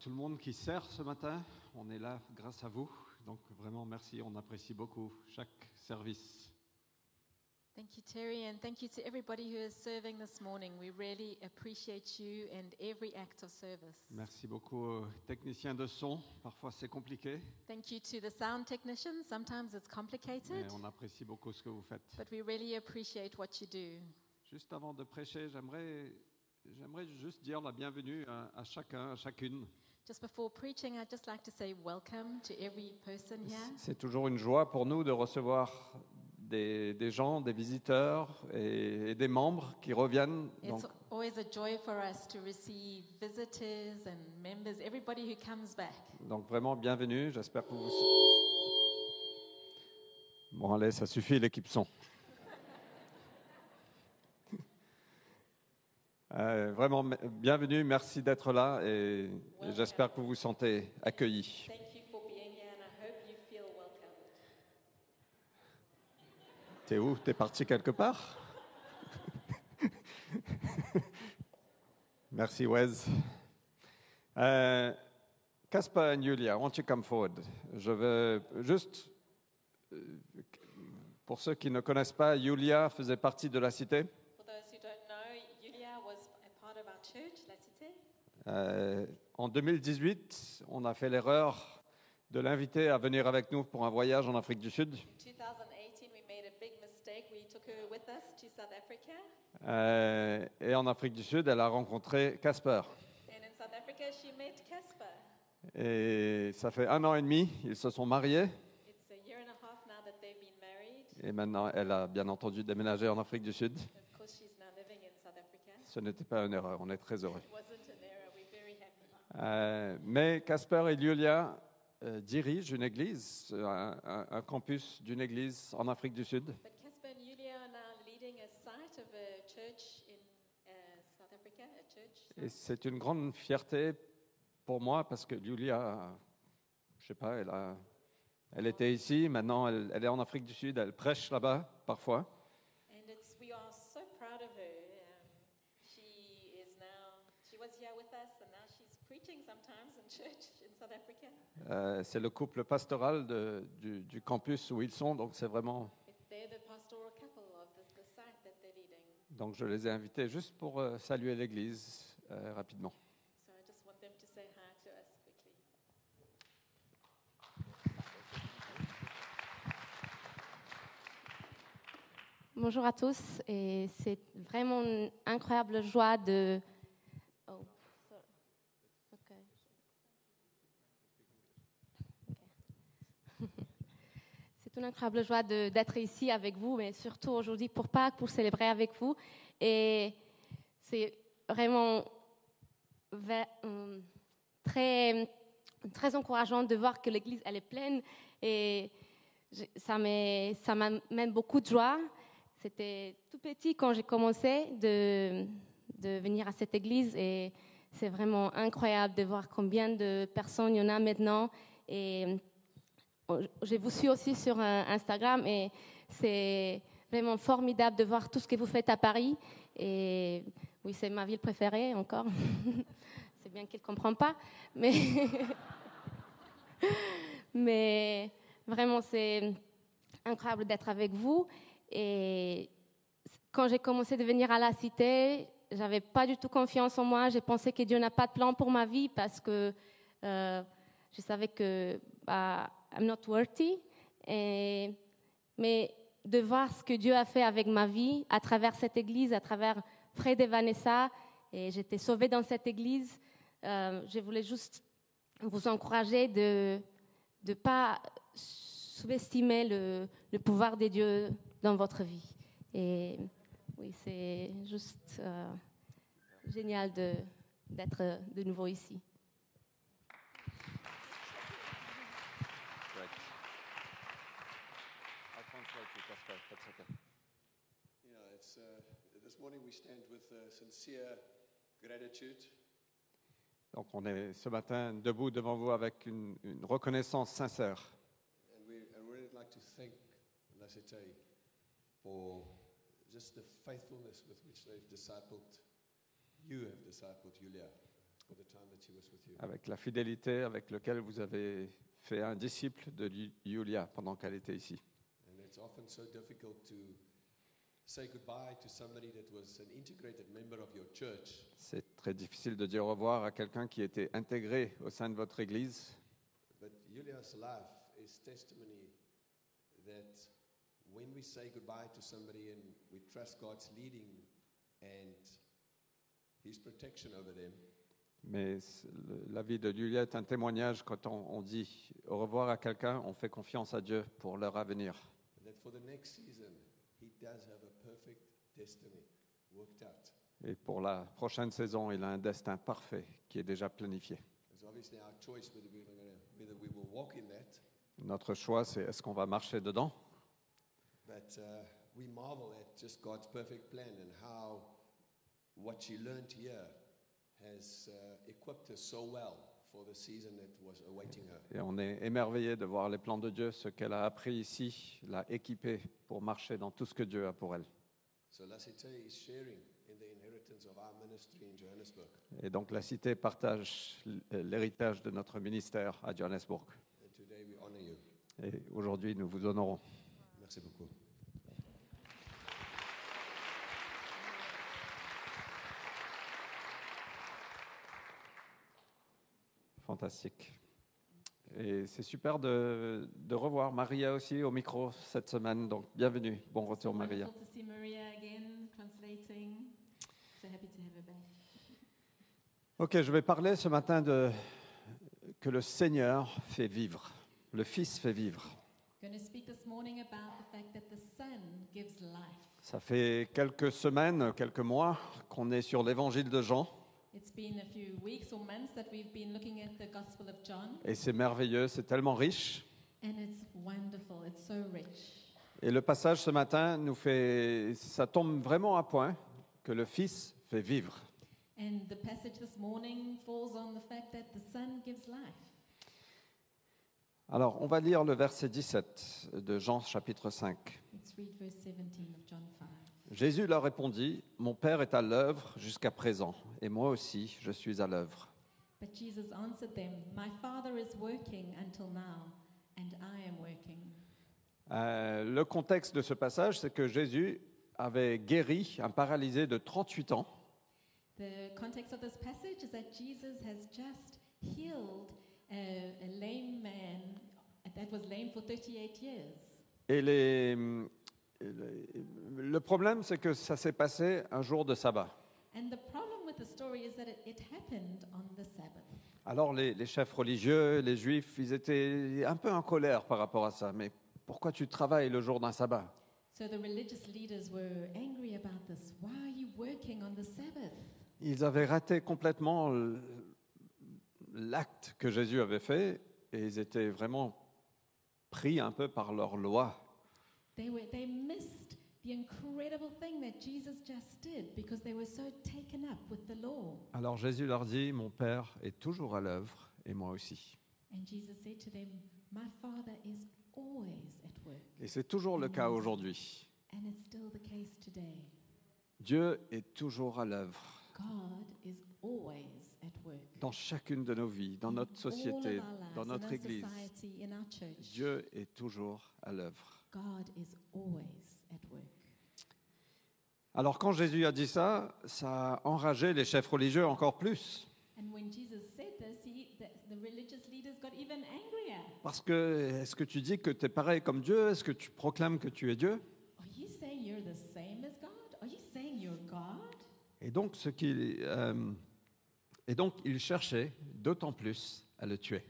tout le monde qui sert ce matin. On est là grâce à vous. Donc vraiment merci, on apprécie beaucoup chaque service. Thank you, Terry, and thank you to everybody who is serving this morning. We really appreciate you and every act of service. Merci beaucoup aux techniciens de son. Parfois c'est compliqué, Thank you to the sound technicians. Sometimes it's mais complicated, on apprécie beaucoup ce que vous faites. but we really appreciate what you do. Juste avant de prêcher, j'aimerais, j'aimerais juste dire la bienvenue à, à chacun, à chacune. Just before preaching, I'd just like to say welcome to every person here. C'est toujours une joie pour nous de recevoir des, des gens, des visiteurs et, et des membres qui reviennent. Donc, It's always a joy for us to receive visitors and members, everybody who comes back. donc vraiment bienvenue. J'espère que vous. Bon allez, ça suffit l'équipe son. Euh, vraiment bienvenue, merci d'être là et, et j'espère que vous vous sentez accueillis. Thank you for being here, and I hope you feel welcome. T'es où? T'es parti quelque part? Merci Wes. Euh, Caspar and Julia, won't you come forward? Je veux juste, euh, pour ceux qui ne connaissent pas, Julia faisait partie de la cité. For those who don't know, Yulia was a part of our church, La Cité. Euh, en 2018, on a fait l'erreur de l'inviter à venir avec nous pour un voyage en Afrique du Sud. In 2018, we made a big mistake. We took her with us to South Africa. Euh, et en Afrique du Sud, elle a rencontré Casper. And in South Africa, she met Casper. Et ça fait un an et demi, ils se sont mariés. It's a year and a half now that they've been married. Et maintenant, elle a bien entendu déménagé en Afrique du Sud. Of course, she's now living in South Africa. Ce n'était pas une erreur, on est très heureux. It wasn't an error. We're very happy. Euh, mais Casper et Julia euh, dirigent une église, un, un- un campus d'une église en Afrique du Sud. Et c'est une grande fierté pour moi parce que Julia, je sais pas, elle, a, elle était ici, maintenant elle, elle est en Afrique du Sud, elle prêche là-bas parfois. And it's, we are so proud of her. Um, she is now, she was here with us and now she's preaching sometimes in church in South Africa. Euh, c'est le couple pastoral de- du, du campus où ils sont, donc c'est vraiment. But they're the pastoral couple of this, the site that they're leading. Donc je les ai invités juste pour euh, saluer l'église euh, rapidement. So I just want them to say hi to us quickly. Bonjour à tous et c'est vraiment une incroyable joie de. Oh, sorry. Ok. Ok. C'est une incroyable joie d'être ici avec vous, mais surtout aujourd'hui pour Pâques, pour célébrer avec vous. Et c'est vraiment hum, très, très encourageant de voir que l'église elle est pleine et ça m'amène beaucoup de joie. C'était tout petit quand j'ai commencé de, de venir à cette église et c'est vraiment incroyable de voir combien de personnes il y en a maintenant. Et je vous suis aussi sur euh, Instagram et c'est vraiment formidable de voir tout ce que vous faites à Paris. Et oui, c'est ma ville préférée encore. c'est bien qu'elle ne comprend pas, mais mais vraiment c'est incroyable d'être avec vous. Et quand j'ai commencé de venir à la cité, j'avais pas du tout confiance en moi. J'ai pensé que Dieu n'a pas de plan pour ma vie parce que euh, je savais que bah, I'm not worthy. Et, mais de voir ce que Dieu a fait avec ma vie à travers cette église, à travers Fred et Vanessa, et j'étais sauvée dans cette église. euh, je voulais juste vous encourager de ne pas sous-estimer le, pouvoir des dieux dans votre vie. Et oui, c'est juste euh, génial de- d'être de nouveau ici. You know, it's, uh, this morning we stand with uh, sincere gratitude Donc on est ce matin debout devant vous avec une, une reconnaissance sincère. and we and we'd really like to thank La Cité for just the faithfulness with which they've discipled, you have discipled Julia. for the time that she was with you. avec la fidélité avec laquelle vous avez fait un disciple de Ju- Julia pendant qu'elle était ici. Often so difficult to say goodbye to somebody that was an integrated member of your church. C'est très difficile de dire au revoir à quelqu'un qui était intégré au sein de votre Église, But Julia's life is testimony that when we say goodbye to somebody and we trust God's leading and His protection over them, mais la vie de Julia est un témoignage quand on, on dit au revoir à quelqu'un, on fait confiance à Dieu pour leur avenir. For the next season, He does have a perfect destiny worked out. Et pour la prochaine saison, il a un destin parfait qui est déjà planifié. It's obviously our choice whether, we're gonna, whether we will walk in that, Notre choix, c'est est-ce qu'on va marcher dedans? But uh, we marvel at just God's perfect plan and how what she learned here has uh, equipped her so well for the season that was awaiting her. Et on est émerveillé de voir les plans de Dieu, ce qu'elle a appris ici, l'a équipée pour marcher dans tout ce que Dieu a pour elle. So Lasite is sharing in the inheritance of our ministry in Johannesburg. Et donc la cité partage l'héritage de notre ministère à Johannesburg. Et aujourd'hui, nous vous honorons. Merci beaucoup. Fantastique. Et c'est super de, de revoir Maria aussi au micro cette semaine. Donc bienvenue. Bon retour Maria. Ok, je vais parler ce matin de que le Seigneur fait vivre, le Fils fait vivre. going to speak this morning about the fact that the Son gives life. Ça fait quelques semaines, quelques mois qu'on est sur l'évangile de Jean It's been a few weeks or months that we've been looking at the Gospel of John, et c'est merveilleux, c'est tellement riche. and it's wonderful. It's so rich. Et le passage ce matin nous fait, ça tombe vraiment à point que le Fils fait vivre. And the passage this morning falls on the fact that the Son gives life. Alors, on va lire le verset 17 de Jean chapitre 5. Let's read verse 17 of John 5. Jésus leur répondit, Mon Père est à l'œuvre jusqu'à présent, et moi aussi je suis à l'œuvre. But Jesus answered them, My Father is working until now, and I am working. Euh, le contexte de ce passage, c'est que Jésus avait guéri un paralysé de 38 ans. The context of this passage is that Jesus has just healed a, a lame man that was lame for 38 years. Et les- les- le problème, c'est que ça s'est passé un jour de sabbat. And the problem with the story is that it, it happened on the Sabbath. Alors les, les chefs religieux, les juifs, ils étaient un peu en colère par rapport à ça. Mais pourquoi tu travailles le jour d'un sabbat? So the religious leaders were angry about this. Why are you working on the Sabbath? Ils avaient raté complètement l'acte que Jésus avait fait et ils étaient vraiment pris un peu par leur loi. They, were, they missed the incredible thing that Jesus just did because they were so taken up with the law. Alors Jésus leur dit, mon Père est toujours à l'œuvre et moi aussi. And Jesus said to them, My Father is always at work. Et c'est toujours le cas aujourd'hui. And it's still the case today. Dieu est toujours à l'œuvre God is always at work. dans chacune de nos vies, dans In notre société, of our lives, dans in notre our Église. society, in our church, Dieu est toujours à l'œuvre. God is always at work. Alors quand Jésus a dit ça, ça a enragé les chefs religieux encore plus. And when Jesus said this, he, the, the religious leaders got even angrier. Parce que est-ce que tu dis que tu es pareil comme Dieu? Est-ce que tu proclames que tu es Dieu? Are you saying you're the same as God? Are you saying you're God? Et donc, ce qu'il, euh, et donc ils cherchaient d'autant plus à le tuer.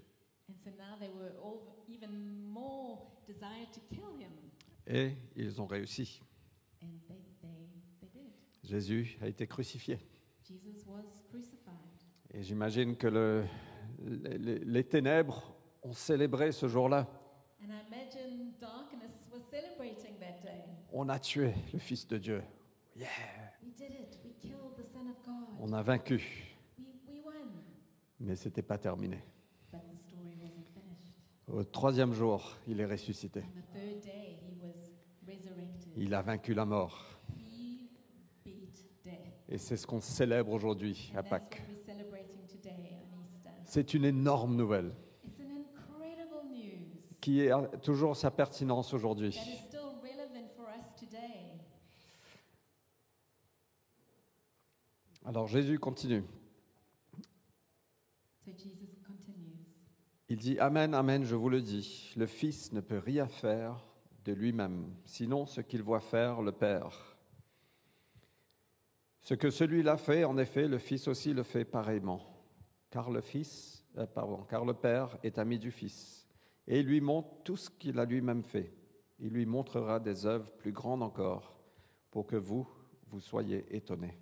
And so now they were all even more desired to kill him. Et ils ont réussi. Jésus a été crucifié. Et j'imagine que le- les, ténèbres ont célébré ce jour-là. On a tué le Fils de Dieu. Yeah. On a vaincu. Mais ce n'était pas terminé. Au troisième jour, il est ressuscité. On the third day, he was resurrected. Il a vaincu la mort. Et c'est ce qu'on célèbre aujourd'hui à Pâques. C'est une énorme nouvelle qui a toujours sa pertinence aujourd'hui. Alors Jésus continue. Il dit Amen, Amen, je vous le dis. Le Fils ne peut rien faire de lui-même, sinon ce qu'il voit faire le Père. Ce que celui-là fait, en effet, le Fils aussi le fait pareillement. Car le Fils, euh, pardon, car le Père est ami du Fils, et il lui montre tout ce qu'il a lui-même fait. Il lui montrera des œuvres plus grandes encore, pour que vous, vous soyez étonnés.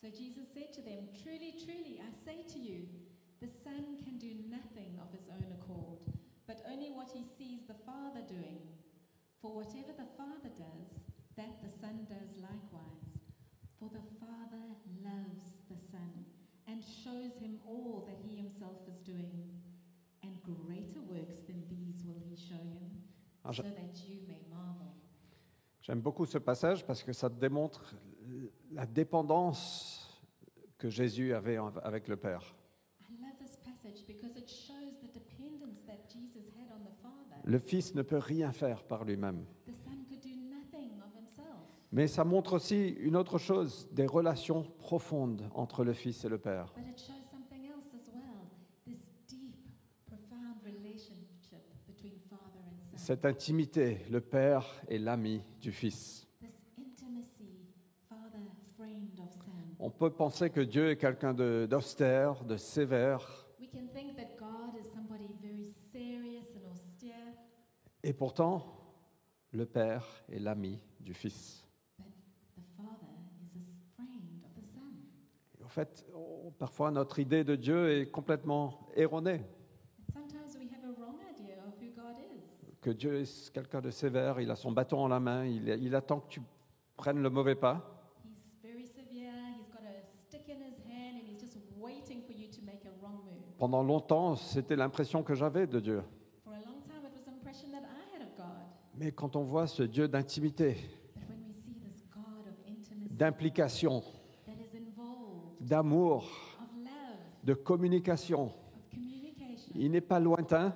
So Jesus said to them, Truly, truly, I say to you, the Son can do nothing of only what he sees the Father doing. For whatever the Father does, that the Son does likewise. For the Father loves the Son and shows him all that he himself is doing. And greater works than these will he show him, Ah, so that you may marvel. J'aime beaucoup ce passage parce que ça démontre la dépendance que Jésus avait avec le Père. I love this passage because it shows the dependence that Jesus had on the Father. Le Fils ne peut rien faire par lui-même. Mais ça montre aussi une autre chose, des relations profondes entre le Fils et le Père. Cette intimité, le Père est l'ami du Fils. On peut penser que Dieu est quelqu'un de- d'austère, de sévère, et pourtant, le Père est l'ami du Fils. but the Father is a friend of the Son. Et en fait, on- parfois notre idée de Dieu est complètement erronée. Sometimes we have a wrong idea of who God is. que Dieu est quelqu'un de sévère, il a son bâton en la main, il, il attend que tu prennes le mauvais pas. He's very severe, he's got a stick in his hand, and he's just waiting for you to make a wrong move. Pendant longtemps, c'était l'impression que j'avais de Dieu. For a long time, it was the impression that I had of God. Mais quand on voit ce Dieu d'intimité, d'implication, d'amour, de communication, il n'est pas lointain,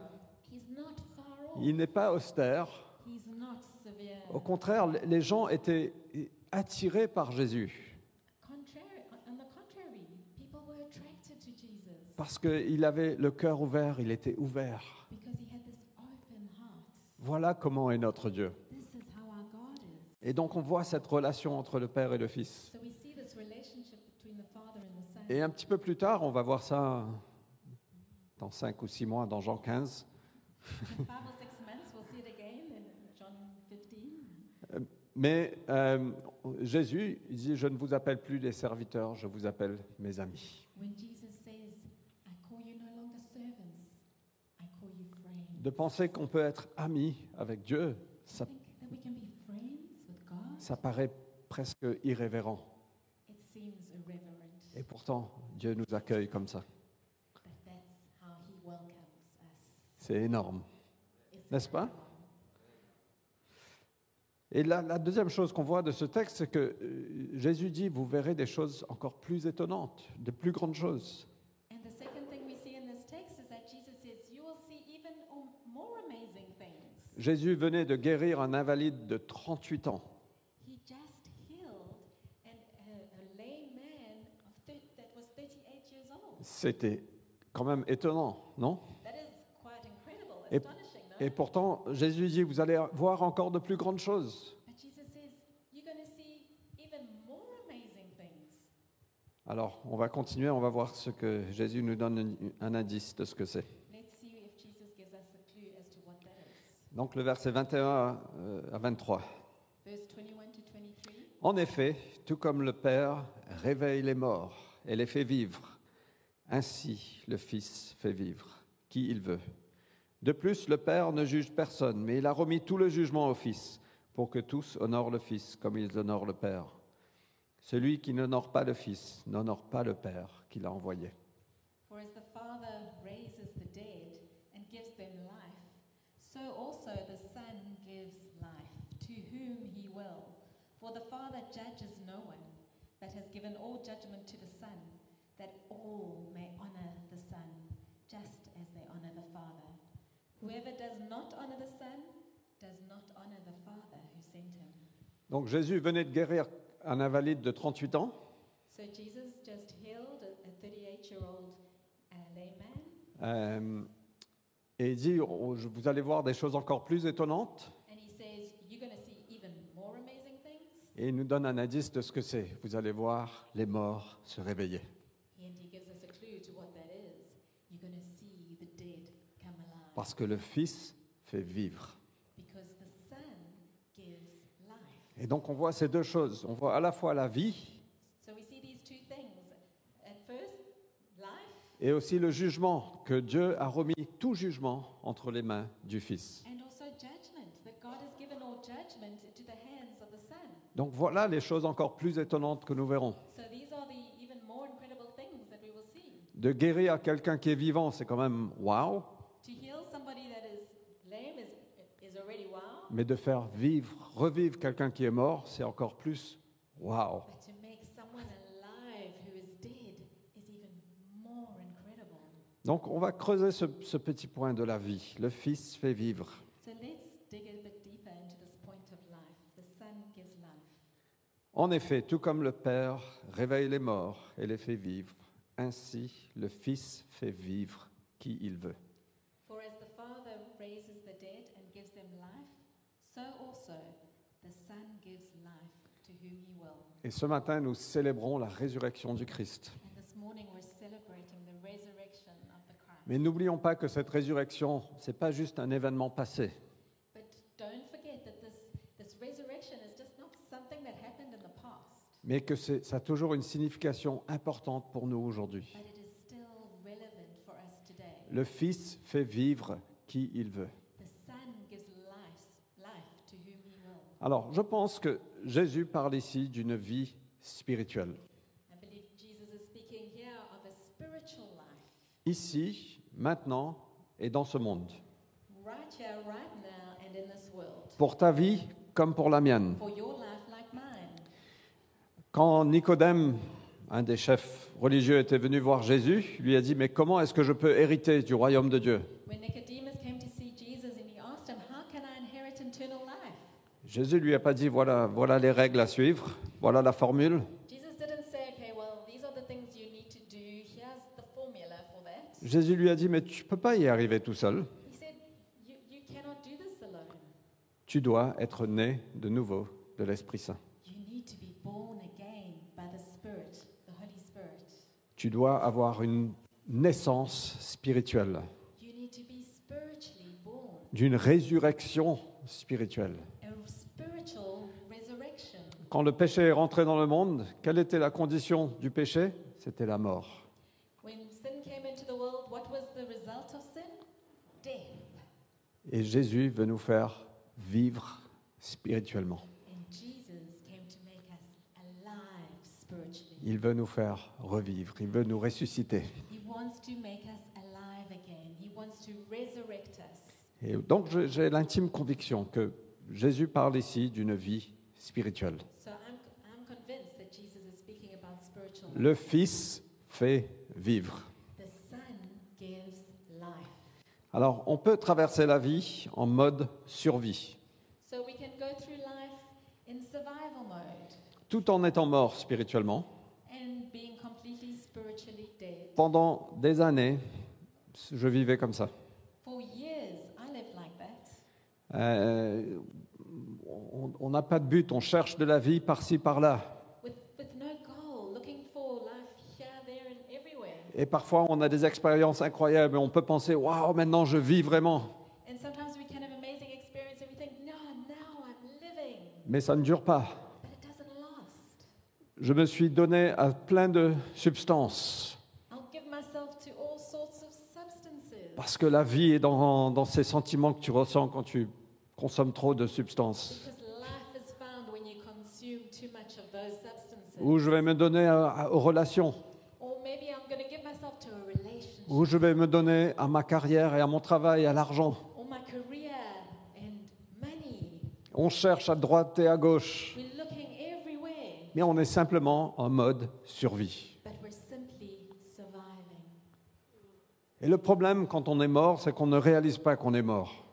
il n'est pas austère. Au contraire, les gens étaient attirés par Jésus parce qu'il avait le cœur ouvert, il était ouvert. because he had this open heart. Voilà comment est notre Dieu. This is how our God is. Et donc on voit cette relation entre le Père et le Fils. So we see this relationship between the Father and the Son. Et un petit peu plus tard, on va voir ça dans cinq ou six mois, dans Jean 15. In five or six months, we'll see it again in John 15. Mais euh, Jésus il dit, je ne vous appelle plus des serviteurs, je vous appelle mes amis. When Jesus says, I call you no longer servants, I call you friends. De penser qu'on peut être ami avec Dieu, ça, paraît presque irrévérent. Et pourtant, Dieu nous accueille comme ça. C'est énorme, n'est-ce pas? Et la, la deuxième chose qu'on voit de ce texte, c'est que euh, Jésus dit, vous verrez des choses encore plus étonnantes, de plus grandes choses. And the second thing we see in this text is that Jesus says, You will see even um, more amazing things. Jésus venait de guérir un invalide de 38 ans. He just healed an, a, a lame man of thir- that was 38 years old. C'était quand même étonnant, non? That is quite incredible, Et- astonishing, no? Et pourtant, Jésus dit, vous allez voir encore de plus grandes choses. But Jesus says, You're going to see even more amazing things. Alors, on va continuer, on va voir ce que Jésus nous donne un- un indice de ce que c'est. Let's see if Jesus gives us a clue as to what that is. Donc le verset 21 euh, à 23. Verse 21 to 23. En effet, tout comme le Père réveille les morts et les fait vivre, ainsi le Fils fait vivre qui il veut. De plus, le Père ne juge personne, mais il a remis tout le jugement au Fils, pour que tous honorent le Fils comme ils honorent le Père. Celui qui n'honore pas le Fils n'honore pas le Père qui l'a envoyé. For as the Father so also the Son gives life to whom he will. For the Father judges no one, but has given all judgment to the Son, that all may honor the Son, just as they honor the Father. Whoever does not honor the Son does not honor the Father who sent him. Donc Jésus venait de guérir un invalide de 38 ans. So Jesus just healed a 38-year-old uh, layman. Euh, et il dit, oh, je- vous allez voir des choses encore plus étonnantes. And he says, You're going to see even more amazing things. Et il nous donne un indice de ce que c'est. Vous allez voir les morts se réveiller. And he gives us a clue to what that is. You're going to see the dead come alive. Parce que le Fils fait vivre. Because the Son gives life. Et donc on voit ces deux choses. On voit à la fois la vie So we see these two things. At first, life, et aussi le jugement, que Dieu a remis tout jugement entre les mains du Fils. Donc voilà les choses encore plus étonnantes que nous verrons. So these are the even more incredible things that we will see. De guérir quelqu'un qui est vivant, c'est quand même waouh, To heal somebody that is lame is, is already wow, mais de faire vivre, revivre quelqu'un qui est mort, c'est encore plus waouh. but to make someone alive who is dead is even more incredible. Donc on va creuser ce, ce petit point de la vie. Le Fils fait vivre. So let's dig a bit deeper into this point of life. The Son gives life. En effet, tout comme le Père réveille les morts et les fait vivre, ainsi le Fils fait vivre qui il veut. For as the Father raises the dead and gives them life, so also the Son gives life to whom he will. Et ce matin, nous célébrons la résurrection du Christ. And this morning we're celebrating the resurrection of the Christ. Mais n'oublions pas que cette résurrection, ce n'est pas juste un événement passé. But don't forget that this, this resurrection is just not something that happened in the past, mais que ça a toujours une signification importante pour nous aujourd'hui. but it is still relevant for us today. Le Fils fait vivre qui il veut. Alors, je pense que Jésus parle ici d'une vie spirituelle. Ici, maintenant et dans ce monde. Pour ta vie comme pour la mienne. Quand Nicodème, un des chefs religieux, était venu voir Jésus, lui a dit, mais comment est-ce que je peux hériter du royaume de Dieu? When Nicodemus came to see Jesus and he asked him, How can I inherit eternal life? Jésus lui a pas dit, voilà, voilà les règles à suivre, voilà la formule. Jésus lui a dit, mais tu peux pas y arriver tout seul. He said, You, you cannot do this alone. Tu dois être né de nouveau de l'Esprit Saint. You need to be born again by the Spirit, the Holy Spirit. Tu dois avoir une naissance spirituelle, You need to be spiritually born, d'une résurrection spirituelle. a spiritual resurrection. Quand le péché est rentré dans le monde, quelle était la condition du péché? C'était la mort. When sin came into the world, what was the result of sin? Death. Et Jésus veut nous faire vivre spirituellement. Il veut nous faire revivre, il veut nous ressusciter. Et donc j'ai l'intime conviction que Jésus parle ici d'une vie spirituelle. Le Fils fait vivre. The Son gives life. Alors on peut traverser la vie en mode survie, So we can go through life in survival mode tout en étant mort spirituellement. and being completely spiritually dead. Pendant des années, je vivais comme ça. For years, I lived like that. Euh, on- on n'a pas de but, on cherche de la vie par-ci, par-là. With, with no goal, looking for life here, there, and everywhere. Et parfois, on a des expériences incroyables et on peut penser, waouh, maintenant je vis vraiment. And sometimes we can have amazing experience and we think, no, now I'm living. Mais ça ne dure pas. But it doesn't last. Je me suis donné à plein de substances I'll give myself to all sorts of substances. parce que la vie est dans, dans ces sentiments que tu ressens quand tu consommes trop de substances. Because life is found when you consume too much of those substances. Ou je vais me donner à- à- aux relations où je vais me donner à ma carrière et à mon travail, à l'argent. On cherche à droite et à gauche, mais on est simplement en mode survie. Et le problème quand on est mort, c'est qu'on ne réalise pas qu'on est mort.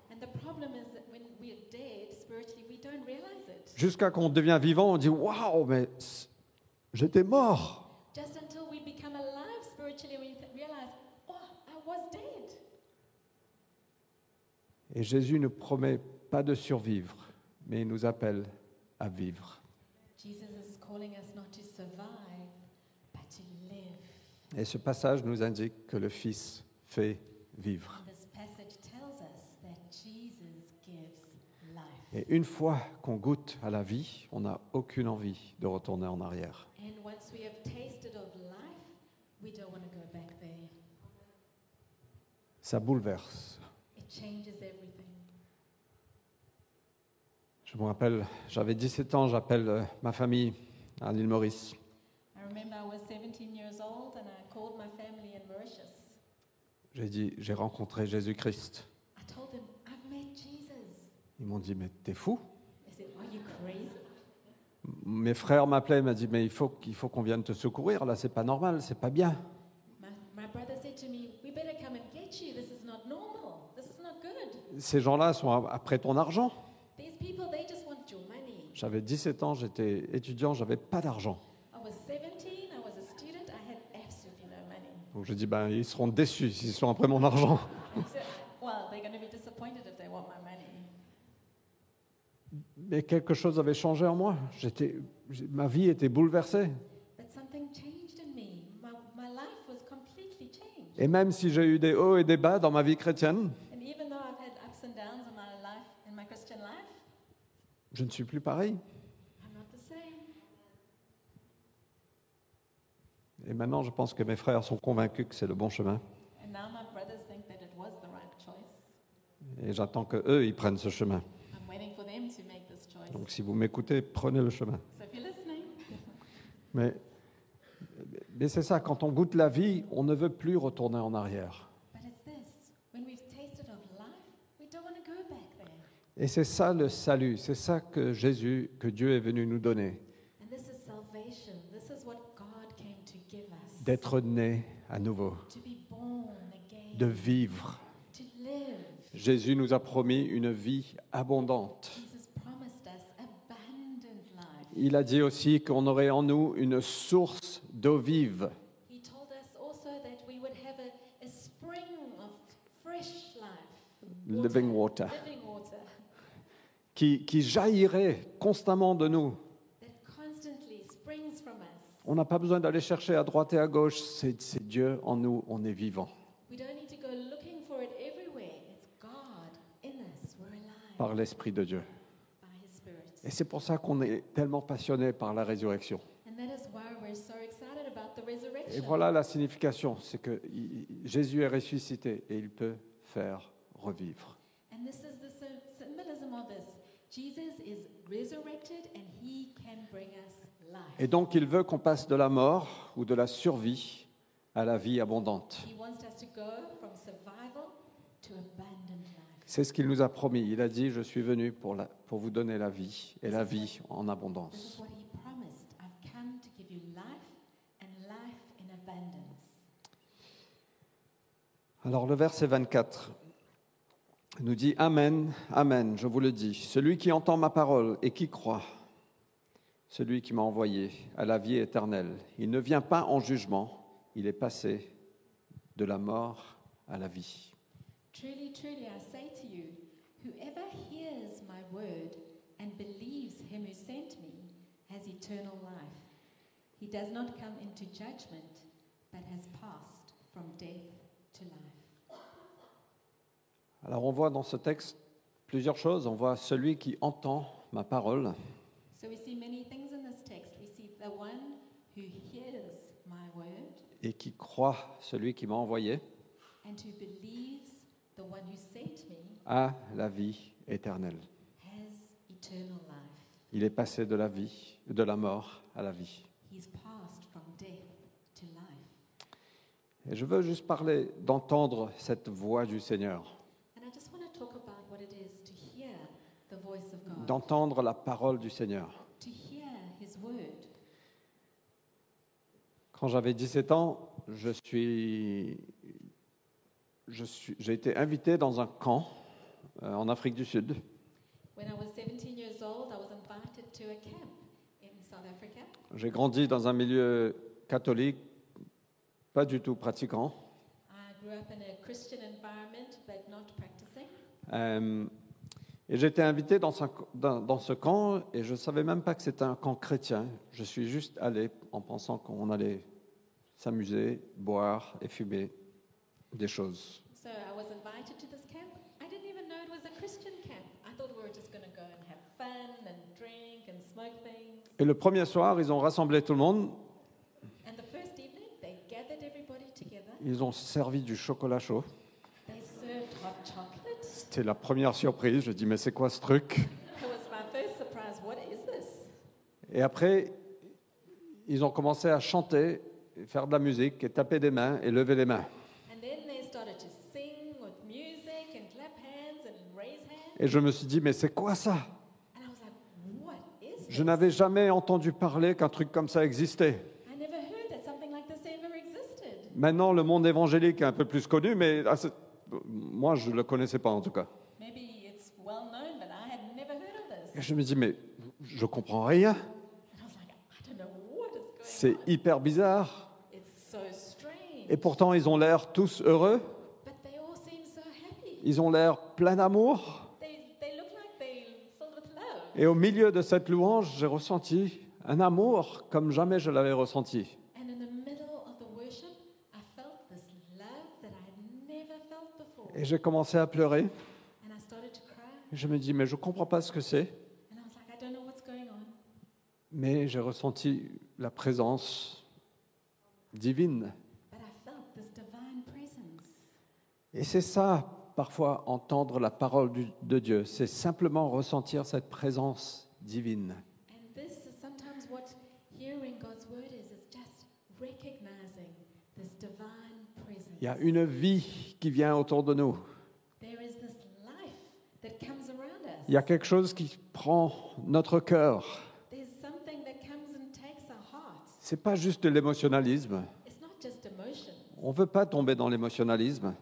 Jusqu'à qu'on devient vivant, on dit Waouh, mais j'étais mort. Et Jésus ne promet pas de survivre, mais il nous appelle à vivre. Et ce passage nous indique que le Fils fait vivre. Et une fois qu'on goûte à la vie, on n'a aucune envie de retourner en arrière. And once we have tasted of life, we don't want to go back there. Ça bouleverse. It changes everything. Je me rappelle, j'avais 17 ans, j'appelle euh, ma famille à l'île Maurice. I remember I was 17 years old and I called my family in Mauritius. J'ai dit, j'ai rencontré Jésus-Christ. Ils m'ont dit, mais t'es fou? Said? Mes frères m'appelaient, ils m'ont dit, mais il faut, qu'il faut qu'on vienne te secourir, là, c'est pas normal, c'est pas bien. My, my brother said to me, We better come and get you. This is not normal. This is not good. Ces gens-là sont après ton argent. These people, they just want your money. J'avais 17 ans, j'étais étudiant, j'avais pas d'argent. I was 17, I was a student, I had absolutely no money. Donc j'ai dit, ben, ils seront déçus s'ils sont après mon argent. Mais quelque chose avait changé en moi. J'étais, ma vie était bouleversée. Et même si j'ai eu des hauts et des bas dans ma vie chrétienne, And even though I've had ups and downs in my life, in my Christian life, je ne suis plus pareil. Et maintenant, je pense que mes frères sont convaincus que c'est le bon chemin. Et j'attends que eux, ils prennent ce chemin. I'm waiting for them to make this choice. Donc si vous m'écoutez, prenez le chemin. Mais, mais c'est ça, quand on goûte la vie, on ne veut plus retourner en arrière. but it's this. When we've tasted of life, we don't want to go back there. Et c'est ça le salut, c'est ça que Jésus, que Dieu est venu nous donner, d'être né à nouveau, to be born again. de vivre. to live. Jésus nous a promis une vie abondante. Il a dit aussi qu'on aurait en nous une source d'eau vive. Living water. Qui, qui jaillirait constamment de nous. On n'a pas besoin d'aller chercher à droite et à gauche, c'est Dieu en nous, on est vivant We don't need to go looking for it everywhere. It's God in us. We're alive par l'Esprit de Dieu. Et c'est pour ça qu'on est tellement passionné par la résurrection. And that is why we're so excited about the resurrection. Et voilà la signification, c'est que Jésus est ressuscité et il peut faire revivre. And this is the sy- symbolism of this. Jesus is resurrected and he can bring us life. Et donc il veut qu'on passe de la mort ou de la survie à la vie abondante. He wants us to go from survival to abundant life. C'est ce qu'il nous a promis. Il a dit, je suis venu pour, la- pour vous donner la vie et la vie en abondance. Alors le verset 24 nous dit Amen, Amen, je vous le dis, celui qui entend ma parole et qui croit, celui qui m'a envoyé à la vie éternelle, il ne vient pas en jugement, il est passé de la mort à la vie. Truly, truly, I say to you, whoever hears my word and believes him who sent me has eternal life. He does not come into judgment, but has passed from death to life. Alors on voit dans ce texte plusieurs choses. On voit celui qui entend ma parole, So we see many things in this text. We see the one who hears my word et qui croit celui qui m'a envoyé and who believes the one who sent me à la vie éternelle. has eternal life. Il est passé de la vie, de la mort à la vie. He's passed from death to life. Et je veux juste parler d'entendre cette voix du Seigneur, And I just want to talk about what it is to hear the voice of God, d'entendre la parole du Seigneur. to hear His word. Quand j'avais 17 ans, je suis, je suis, j'ai été invité dans un camp euh, en Afrique du Sud. When I was 17 years old, I was invited to J'ai grandi dans un milieu catholique, pas du tout pratiquant. I grew up in a Christian environment, but not practicing. Euh, et j'étais invité dans ce, dans, dans ce camp et je ne savais même pas que c'était un camp chrétien. Je suis juste allé en pensant qu'on allait s'amuser, boire et fumer des choses. So I was invited to this camp. I didn't even know it was a Christian camp. I thought we were just going to go and have fun and drink and smoke things. Et le premier soir, ils ont rassemblé tout le monde. And the first evening, they gathered everybody together. Ils ont servi du chocolat chaud. C'était la première surprise. Je dis, mais c'est quoi ce truc? Et après, ils ont commencé à chanter, faire de la musique, et taper des mains et lever les mains. And then they started to sing with music and clap hands and raise hands. Et je me suis dit, mais c'est quoi ça? And I was like, what is this? Je n'avais jamais entendu parler qu'un truc comme ça existait. Maintenant, le monde évangélique est un peu plus connu, mais à moi, je ne le connaissais pas en tout cas. Et je me dis, mais je comprends rien. C'est hyper bizarre. It's so strange. Et pourtant, ils ont l'air tous heureux. Ils ont l'air plein d'amour. Et au milieu de cette louange, j'ai ressenti un amour comme jamais je l'avais ressenti. And in the middle of the worship, I felt this love that I had never felt before. Et j'ai commencé à pleurer. And I started to cry. Et je me dis, mais je ne comprends pas ce que c'est. Mais j'ai ressenti la présence divine. But I felt this divine presence. Et c'est ça, parfois, entendre la parole de Dieu. C'est simplement ressentir cette présence divine. Il y a une vie qui vient autour de nous. Il y a quelque chose qui prend notre cœur. Heart. C'est pas juste de l'émotionnalisme. On ne veut pas tomber dans l'émotionnalisme.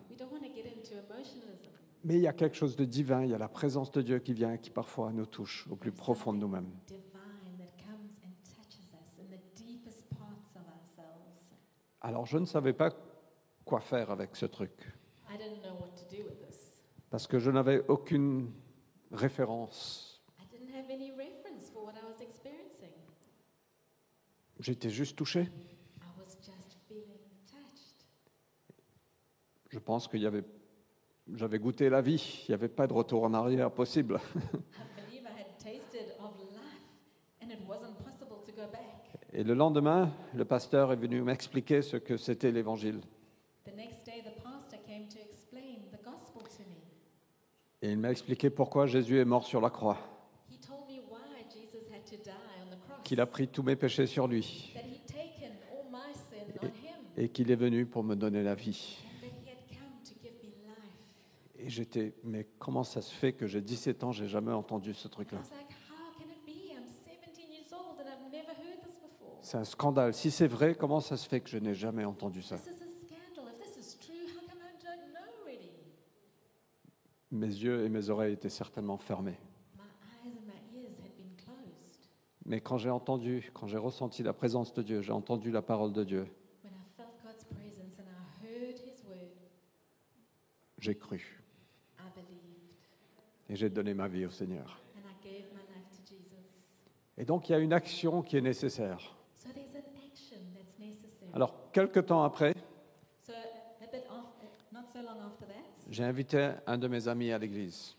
Mais il y a quelque chose de divin. Il y a la présence de Dieu qui vient, qui parfois nous touche au plus profond de nous-mêmes. Divine that comes and touches us in the deepest parts of ourselves. Alors je ne savais pas quoi faire avec ce truc. I didn't know what to do with this. Parce que je n'avais aucune référence. I didn't have any reference for what I was experiencing. J'étais juste touché. I was just feeling touched. Je pense qu'il y avait, j'avais goûté la vie. Il n'y avait pas de retour en arrière possible. I believe I had tasted of life and it wasn't possible to go back. Et le lendemain, le pasteur est venu m'expliquer ce que c'était l'évangile. Et il m'a expliqué pourquoi Jésus est mort sur la croix, qu'il a pris tous mes péchés sur lui. Et qu'il est venu pour me donner la vie. Et j'étais, mais comment ça se fait que j'ai 17 ans, j'ai jamais entendu ce truc-là was like, how can it be? I'm 17 years old and I've never heard this before. C'est un scandale. Si c'est vrai, comment ça se fait que je n'ai jamais entendu ça? Mes yeux et mes oreilles étaient certainement fermés. Mais quand j'ai entendu, quand j'ai ressenti la présence de Dieu, j'ai entendu la parole de Dieu, j'ai cru et j'ai donné ma vie au Seigneur. Et donc il y a une action qui est nécessaire. So there's an action that's necessary. Alors, quelque temps après, So after, that, j'ai invité un de mes amis à l'église.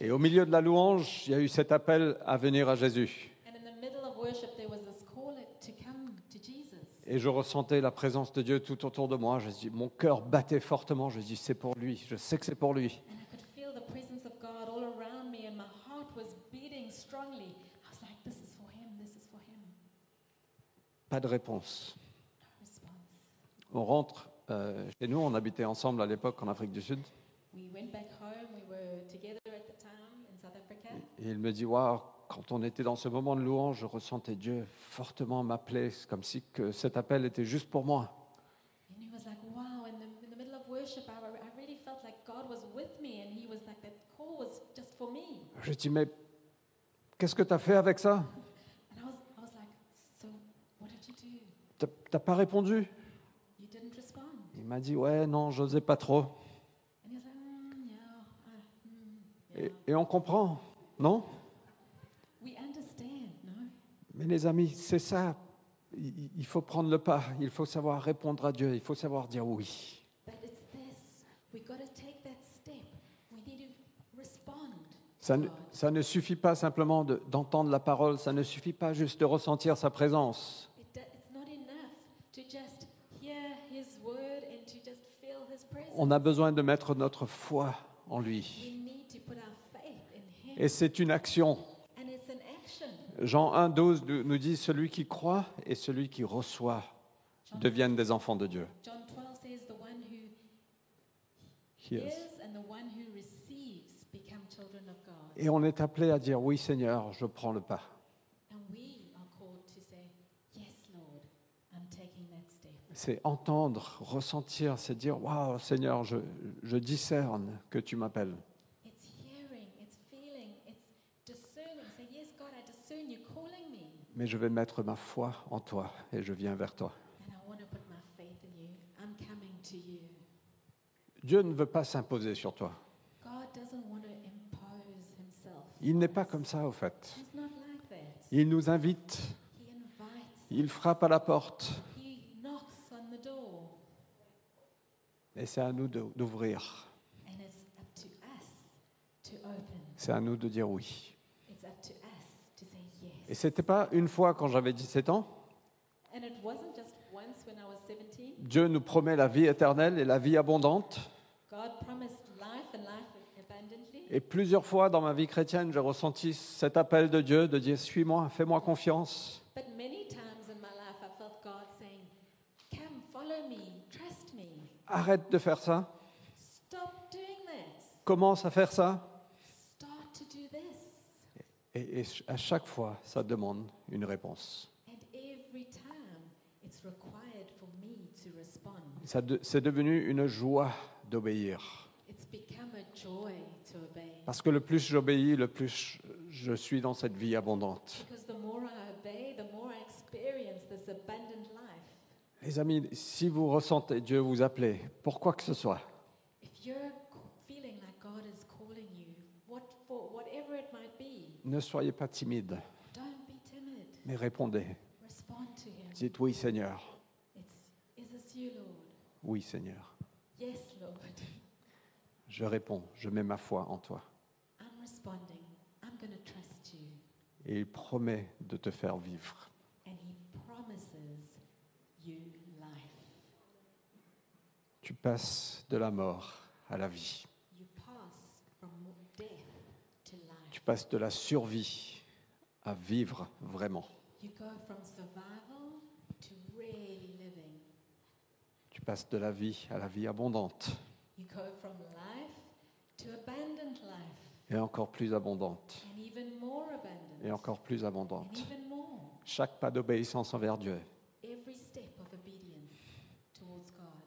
Et au milieu de la louange, il y a eu cet appel à venir à Jésus. Et je ressentais la présence de Dieu tout autour de moi. Je dis, mon cœur battait fortement. Je dis, c'est pour lui. Je sais que c'est pour lui. And I could feel the presence of God all around me, and my heart was beating strongly. I was like, this is for him, this is for him. Pas de réponse. On rentre euh, chez nous. On habitait ensemble à l'époque en Afrique du Sud. We went back home, we were together at the time in South Africa. Et il me dit, waouh, quand on était dans ce moment de louange, je ressentais Dieu fortement m'appeler. Comme si que cet appel était juste pour moi. And he was like, wow, in the, in the middle of worship, I, I really felt like God was with me, and he was like, that call was just for me. Je dis, mais qu'est-ce que tu as fait avec ça And t'as pas répondu? Il m'a dit, ouais, non, j'osais pas trop. Mm, mm. Et, et on comprend, non? We understand, no? Mais les amis, c'est ça. Il il faut prendre le pas, il faut savoir répondre à Dieu, il faut savoir dire oui. Ça ne, ça ne suffit pas simplement de- d'entendre la parole, ça ne suffit pas juste de ressentir sa présence. It do- it's not enough to just hear His word and to just feel His presence. On a besoin de mettre notre foi en lui. Et c'est une action. Jean 1, 12 nous dit, celui qui croit et celui qui reçoit deviennent des enfants de Dieu. John 12 says, The one who Yes. hears and the one who receives become children of God. Et on est appelé à dire, oui Seigneur, je prends le pas. And we are called to say, Yes, Lord, I'm taking that step. C'est entendre, ressentir, c'est dire, waouh Seigneur, je, je discerne que tu m'appelles. Mais je vais mettre ma foi en toi et je viens vers toi. Dieu ne veut pas s'imposer sur toi. Il n'est pas comme ça, au fait. Il nous invite, il frappe à la porte, he knocks on the door. Et c'est à nous d'ouvrir. C'est à nous de dire oui. It's up to us to say Et yes. c'était pas une fois quand j'avais 17 ans. And it wasn't just once when I was 17. Dieu nous promet la vie éternelle et la vie abondante. Et plusieurs fois dans ma vie chrétienne, j'ai ressenti cet appel de Dieu de dire Suis-moi, fais-moi confiance. But many times in my life, I felt God saying, Come, follow me, trust me, Arrête de faire ça. stop doing that, Commence à faire ça. start to do this. Et, et à chaque fois, ça demande une réponse. And every time, it's required for me to respond. Ça de- C'est devenu une joie d'obéir. It's become a joy to obey. Parce que le plus j'obéis, le plus je suis dans cette vie abondante. Obey, Les amis, si vous ressentez Dieu vous appeler, pour quoi que ce soit, If you're c- feeling like God is calling you, what for, whatever it might be, ne soyez pas timide, don't be timid. mais répondez. Respond to Him. Dites oui Seigneur, It's, is this you, Lord? oui Seigneur. Yes, Lord. Je réponds, je mets ma foi en toi. I'm responding. I'm going to trust you. Et il promet de te faire vivre. And He promises you life. Tu passes de la mort à la vie. Tu passes de la survie à vivre vraiment. Tu passes de la vie à la vie abondante. Et encore plus abondante. Et encore plus abondante. Chaque pas d'obéissance envers Dieu Every step of obedience towards God.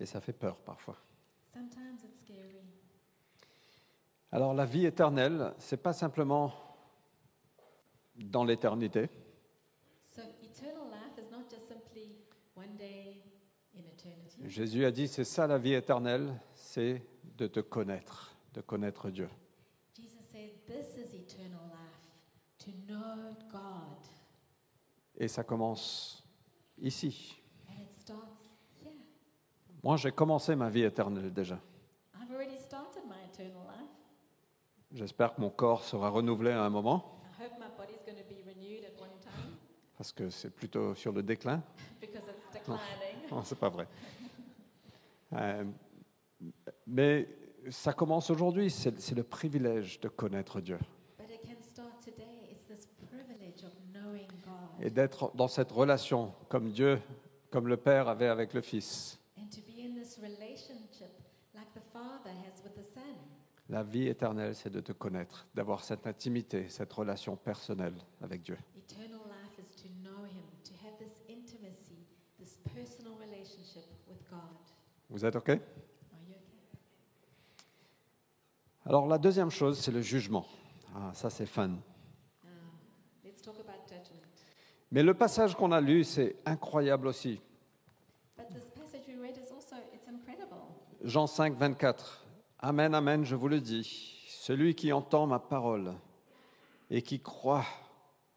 Et ça fait peur parfois. Sometimes it's scary. Alors la vie éternelle, c'est pas simplement dans l'éternité, So eternal life is not just simply one day in eternity. Jésus a dit, c'est ça la vie éternelle, c'est de te connaître, de connaître Dieu. Jesus said, This is eternal life, to know God. Et ça commence ici. And it starts here. Moi, j'ai commencé ma vie éternelle déjà. I've already started my eternal life. J'espère que mon corps sera renouvelé à un moment, I hope my body's going to be renewed at one time parce que c'est plutôt sur le déclin. because it's declining. Non, c'est pas vrai. Euh, mais ça commence aujourd'hui, c'est c'est le privilège de connaître Dieu But it can start today. It's this privilege of knowing God et d'être dans cette relation comme Dieu, comme le Père avait avec le Fils. and to be in this relationship like the Father has with the Son. La vie éternelle, c'est de te connaître, d'avoir cette intimité, cette relation personnelle avec Dieu. Eternal life is to know Him, to have this intimacy, this personal relationship with God. Vous êtes OK? Alors la deuxième chose, c'est le jugement. Ah, ça c'est fun. Judgment. Mais le passage qu'on a lu, c'est incroyable aussi. Jean 5, 24. Amen, amen, je vous le dis. Celui qui entend ma parole et qui croit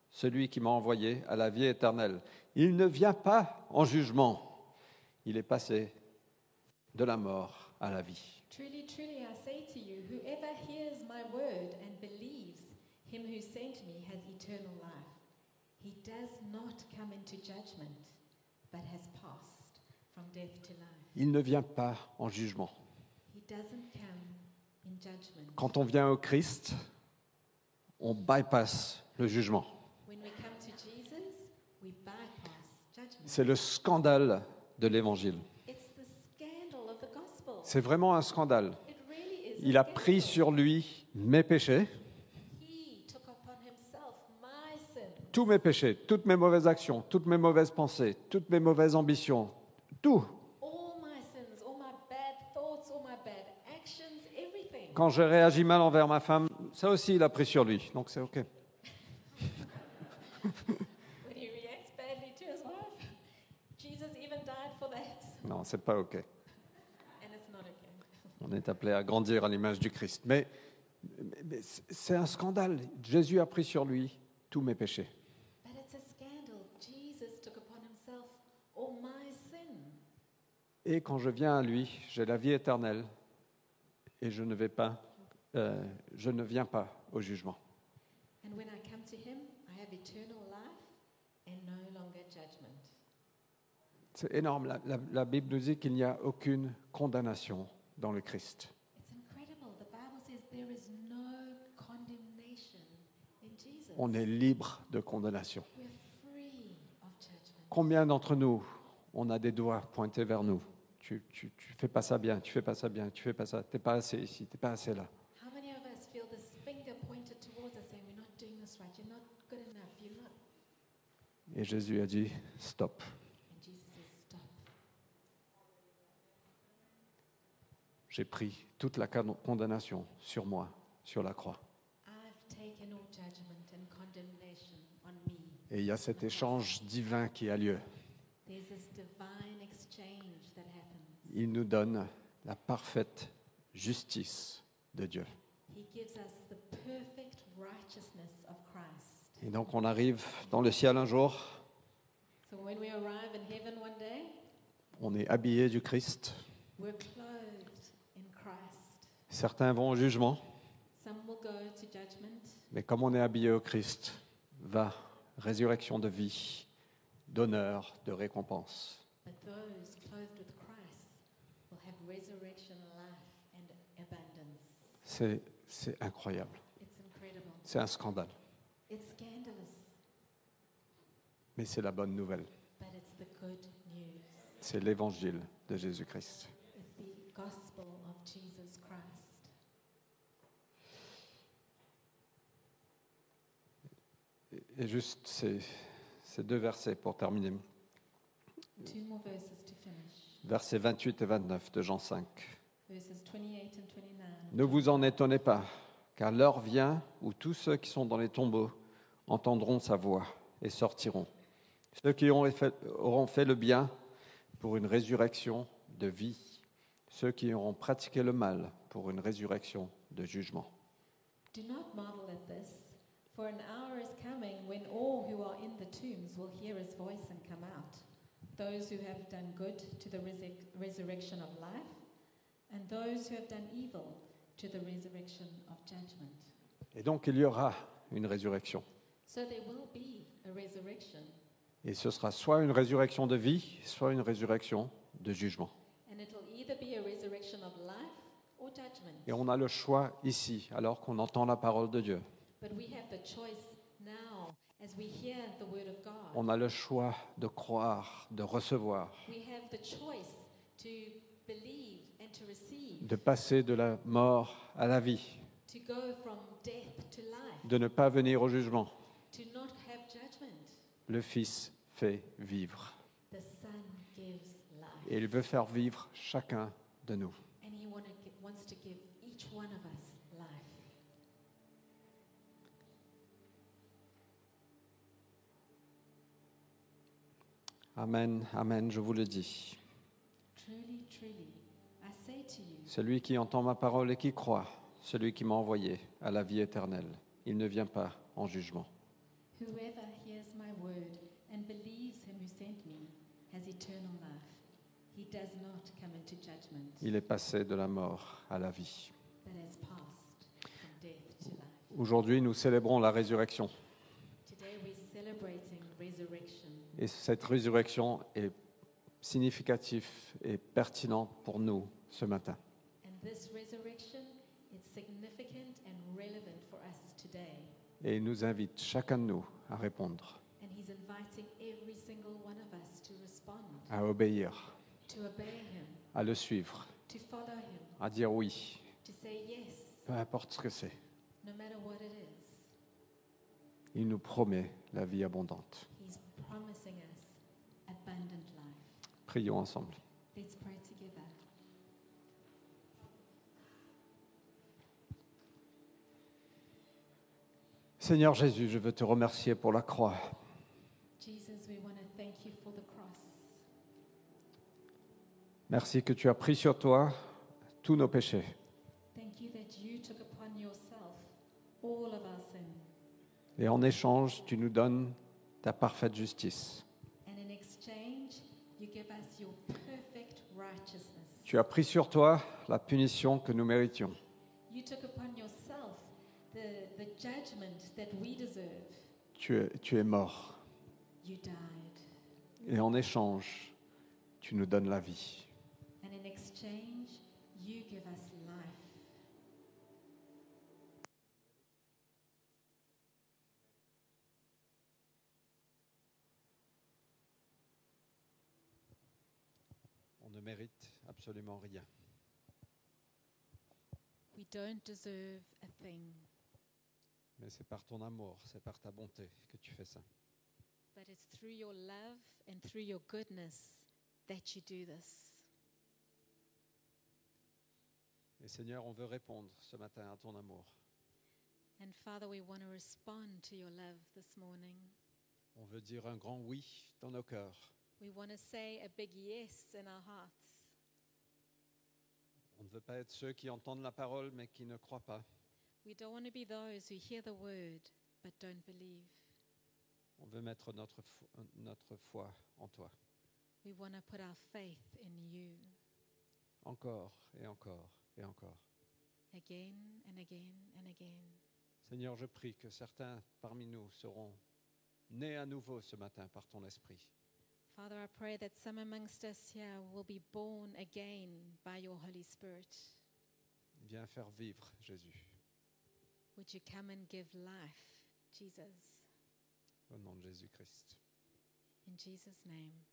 celui qui m'a envoyé à la vie éternelle, il ne vient pas en jugement. Il est passé de la mort à la vie. Truly, truly, I say to you, whoever hears my word and believes him who sent me has eternal life. He does not come into judgment, but has passed from death to life. Il ne vient pas en jugement. He doesn't. Quand on vient au Christ, on bypass le jugement. C'est le scandale de l'Évangile. C'est vraiment un scandale. Il a pris sur lui mes péchés, tous mes péchés, toutes mes mauvaises actions, toutes mes mauvaises pensées, toutes mes mauvaises ambitions, tout. all my sins, all my bad thoughts, all my bad actions, everything. Quand je réagis mal envers ma femme, ça aussi, il a pris sur lui. Donc c'est OK. Non, c'est pas OK. On est appelé à grandir à l'image du Christ. Mais, mais- c'est un scandale. Jésus a pris sur lui tous mes péchés. Et quand je viens à lui, j'ai la vie éternelle et je ne vais pas, euh, je ne viens pas au jugement. And when I come to him, I have eternal life and no longer judgment. C'est énorme. La, la- la Bible nous dit qu'il n'y a aucune condamnation dans le Christ. It's incredible. The Bible says there is no condemnation in Jesus. On est libre de condamnation. Combien d'entre nous, on a des doigts pointés vers nous? Tu, tu, tu fais pas ça bien, tu fais pas ça bien, tu fais pas ça, t'es pas assez ici, t'es pas assez là. How many of us feel this finger pointed towards us saying, We're not doing this right, you're not good enough, you're not. Et Jésus a dit, stop. J'ai pris toute la con- condamnation sur moi, sur la croix. I've taken all judgment and condemnation on me. Et il y a cet échange divin qui a lieu. There's this divine exchange that happens. Il nous donne la parfaite justice de Dieu. He gives us the perfect righteousness of Christ. Et donc on arrive dans le ciel un jour, So when we arrive in heaven one day, on est habillé du Christ. we're clothed in Christ. Certains vont au jugement, Some will go to judgment, mais comme on est habillé au Christ, va résurrection de vie, d'honneur, de récompense. but those clothed with Christ will have resurrection life and abundance. C'est incroyable. It's incredible. C'est un scandale. It's scandalous, Mais c'est la bonne nouvelle. but it's the good news. C'est l'évangile de Jésus-Christ. Et juste ces, ces deux versets pour terminer. Two more verses to finish. Versets 28 et 29 de Jean 5. Verses 28 and 29. Ne vous en étonnez pas, car l'heure vient où tous ceux qui sont dans les tombeaux entendront sa voix et sortiront. Ceux qui auront fait, le bien pour une résurrection de vie, ceux qui auront pratiqué le mal pour une résurrection de jugement. Do not marvel at this, for an hour is coming when all who are in the tombs will hear his voice and come out. Those who have done good to the resur- resurrection of life, and those who have done evil to the resurrection of judgment. Et donc il y aura une résurrection. So there will be a resurrection, Et ce sera soit une résurrection de vie, soit une résurrection de jugement. and it will either be a resurrection of life or judgment. Et on a le choix ici, alors qu'on entend la parole de Dieu. But we have the choice now as we hear the word of God. On a le choix de croire, de recevoir, We have the choice to believe and to receive, de passer de la mort à la vie, to go from death to life, de ne pas venir au jugement. to not have judgment. Le Fils fait vivre. The Son gives life, Et il veut faire vivre chacun de nous. and He wanna gi- wants to give each one of us life. Amen, Amen, je vous le dis. Truly, truly, I say to you, Celui qui entend ma parole et qui croit, celui qui m'a envoyé, à la vie éternelle. Il ne vient pas en jugement. whoever hears my word and believes him who sent me has eternal life. He does not come into judgment, Il est passé de la mort à la vie. but has passed from death to life. Aujourd'hui, nous célébrons la résurrection. Today we're celebrating resurrection. Et cette résurrection est significative et pertinente pour nous ce matin. Et il nous invite, chacun de nous, à répondre, And he's inviting every single one of us to respond, à obéir, to obey him, à le suivre, to follow him, à dire oui, to say yes, peu importe ce que c'est. no matter what it is. Il nous promet la vie abondante. He's promising us abundant life. Prions ensemble. Seigneur Jésus, je veux te remercier pour la croix. Merci que tu as pris sur toi tous nos péchés et en échange, tu nous donnes ta parfaite justice. Tu as pris sur toi la punition que nous méritions. Judgment that we deserve. Tu es, tu es mort You died. et en échange, tu nous donnes la vie. And in exchange, you give us life. On ne mérite absolument rien. We don't deserve a thing, Mais c'est par ton amour, c'est par ta bonté que tu fais ça. but it's through your love and through your goodness that you do this. Et Seigneur, on veut répondre ce matin à ton amour. And Father, we want to respond to your love this morning. On veut dire un grand oui dans nos cœurs. We want to say a big yes in our hearts. On ne veut pas être ceux qui entendent la parole mais qui ne croient pas. We don't want to be those who hear the word but don't believe. On veut mettre notre, fo- notre foi en toi. We want to put our faith in you Encore et encore et encore. again and again and again. Seigneur, je prie que certains parmi nous seront nés à nouveau ce matin par ton esprit. Father, I pray that some amongst us here will be born again by your Holy Spirit. Viens faire vivre Jésus. Would you come and give life, Jesus? Au nom de Jésus-Christ. In Jesus' name.